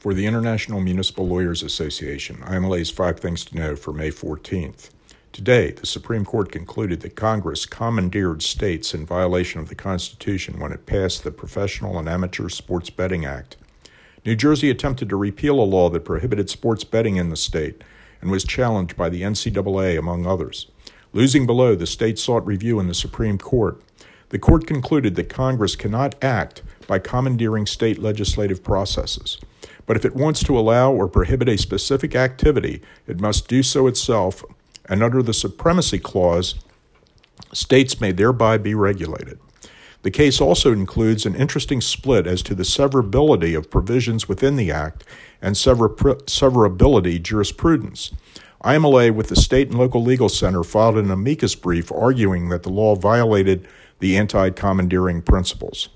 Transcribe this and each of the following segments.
For the International Municipal Lawyers Association, IMLA's Five Things to Know for May 14th. Today, the Supreme Court concluded that Congress commandeered states in violation of the Constitution when it passed the Professional and Amateur Sports Betting Act. New Jersey attempted to repeal a law that prohibited sports betting in the state and was challenged by the NCAA, among others. Losing below, the state sought review in the Supreme Court. The court concluded that Congress cannot act by commandeering state legislative processes. But if it wants to allow or prohibit a specific activity, it must do so itself, and under the Supremacy Clause, states may thereby be regulated. The case also includes an interesting split as to the severability of provisions within the Act and sever- severability jurisprudence. IMLA with the State and Local Legal Center filed an amicus brief arguing that the law violated the anti commandeering principles.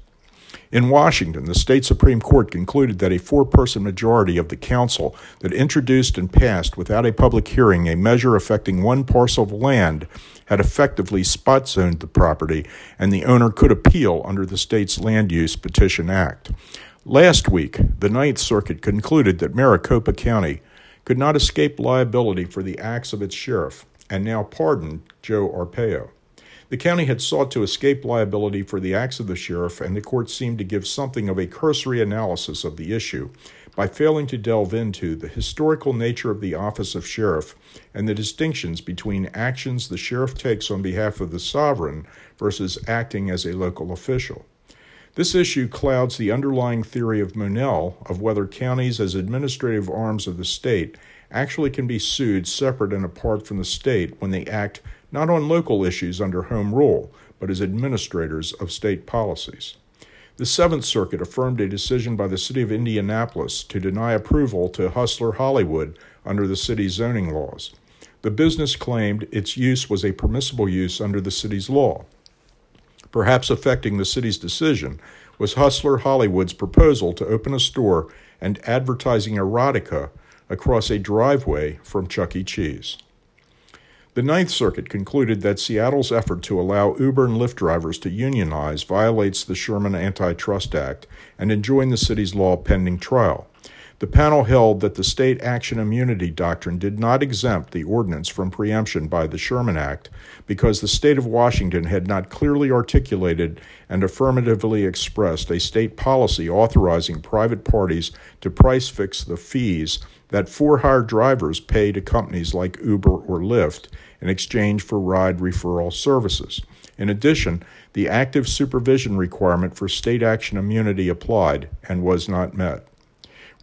In Washington, the state Supreme Court concluded that a four person majority of the council that introduced and passed without a public hearing a measure affecting one parcel of land had effectively spot zoned the property, and the owner could appeal under the state's Land Use Petition Act. Last week, the Ninth Circuit concluded that Maricopa County could not escape liability for the acts of its sheriff and now pardoned Joe Arpaio. The county had sought to escape liability for the acts of the sheriff, and the court seemed to give something of a cursory analysis of the issue by failing to delve into the historical nature of the office of sheriff and the distinctions between actions the sheriff takes on behalf of the sovereign versus acting as a local official. This issue clouds the underlying theory of Monell of whether counties, as administrative arms of the state, actually can be sued separate and apart from the state when they act not on local issues under home rule, but as administrators of state policies. The Seventh Circuit affirmed a decision by the City of Indianapolis to deny approval to Hustler Hollywood under the city's zoning laws. The business claimed its use was a permissible use under the city's law. Perhaps affecting the city's decision was Hustler Hollywood's proposal to open a store and advertising erotica across a driveway from Chuck E. Cheese. The Ninth Circuit concluded that Seattle's effort to allow Uber and Lyft drivers to unionize violates the Sherman Antitrust Act and enjoined the city's law pending trial. The panel held that the state action immunity doctrine did not exempt the ordinance from preemption by the Sherman Act because the state of Washington had not clearly articulated and affirmatively expressed a state policy authorizing private parties to price fix the fees that for hire drivers pay to companies like Uber or Lyft in exchange for ride referral services. In addition, the active supervision requirement for state action immunity applied and was not met.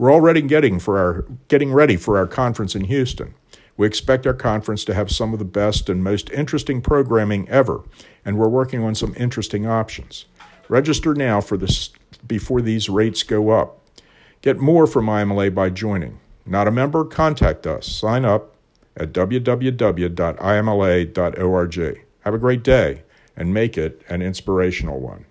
We're already getting for our getting ready for our conference in Houston. We expect our conference to have some of the best and most interesting programming ever, and we're working on some interesting options. Register now for this before these rates go up. Get more from IMLA by joining. Not a member? Contact us. Sign up at www.imla.org. Have a great day and make it an inspirational one.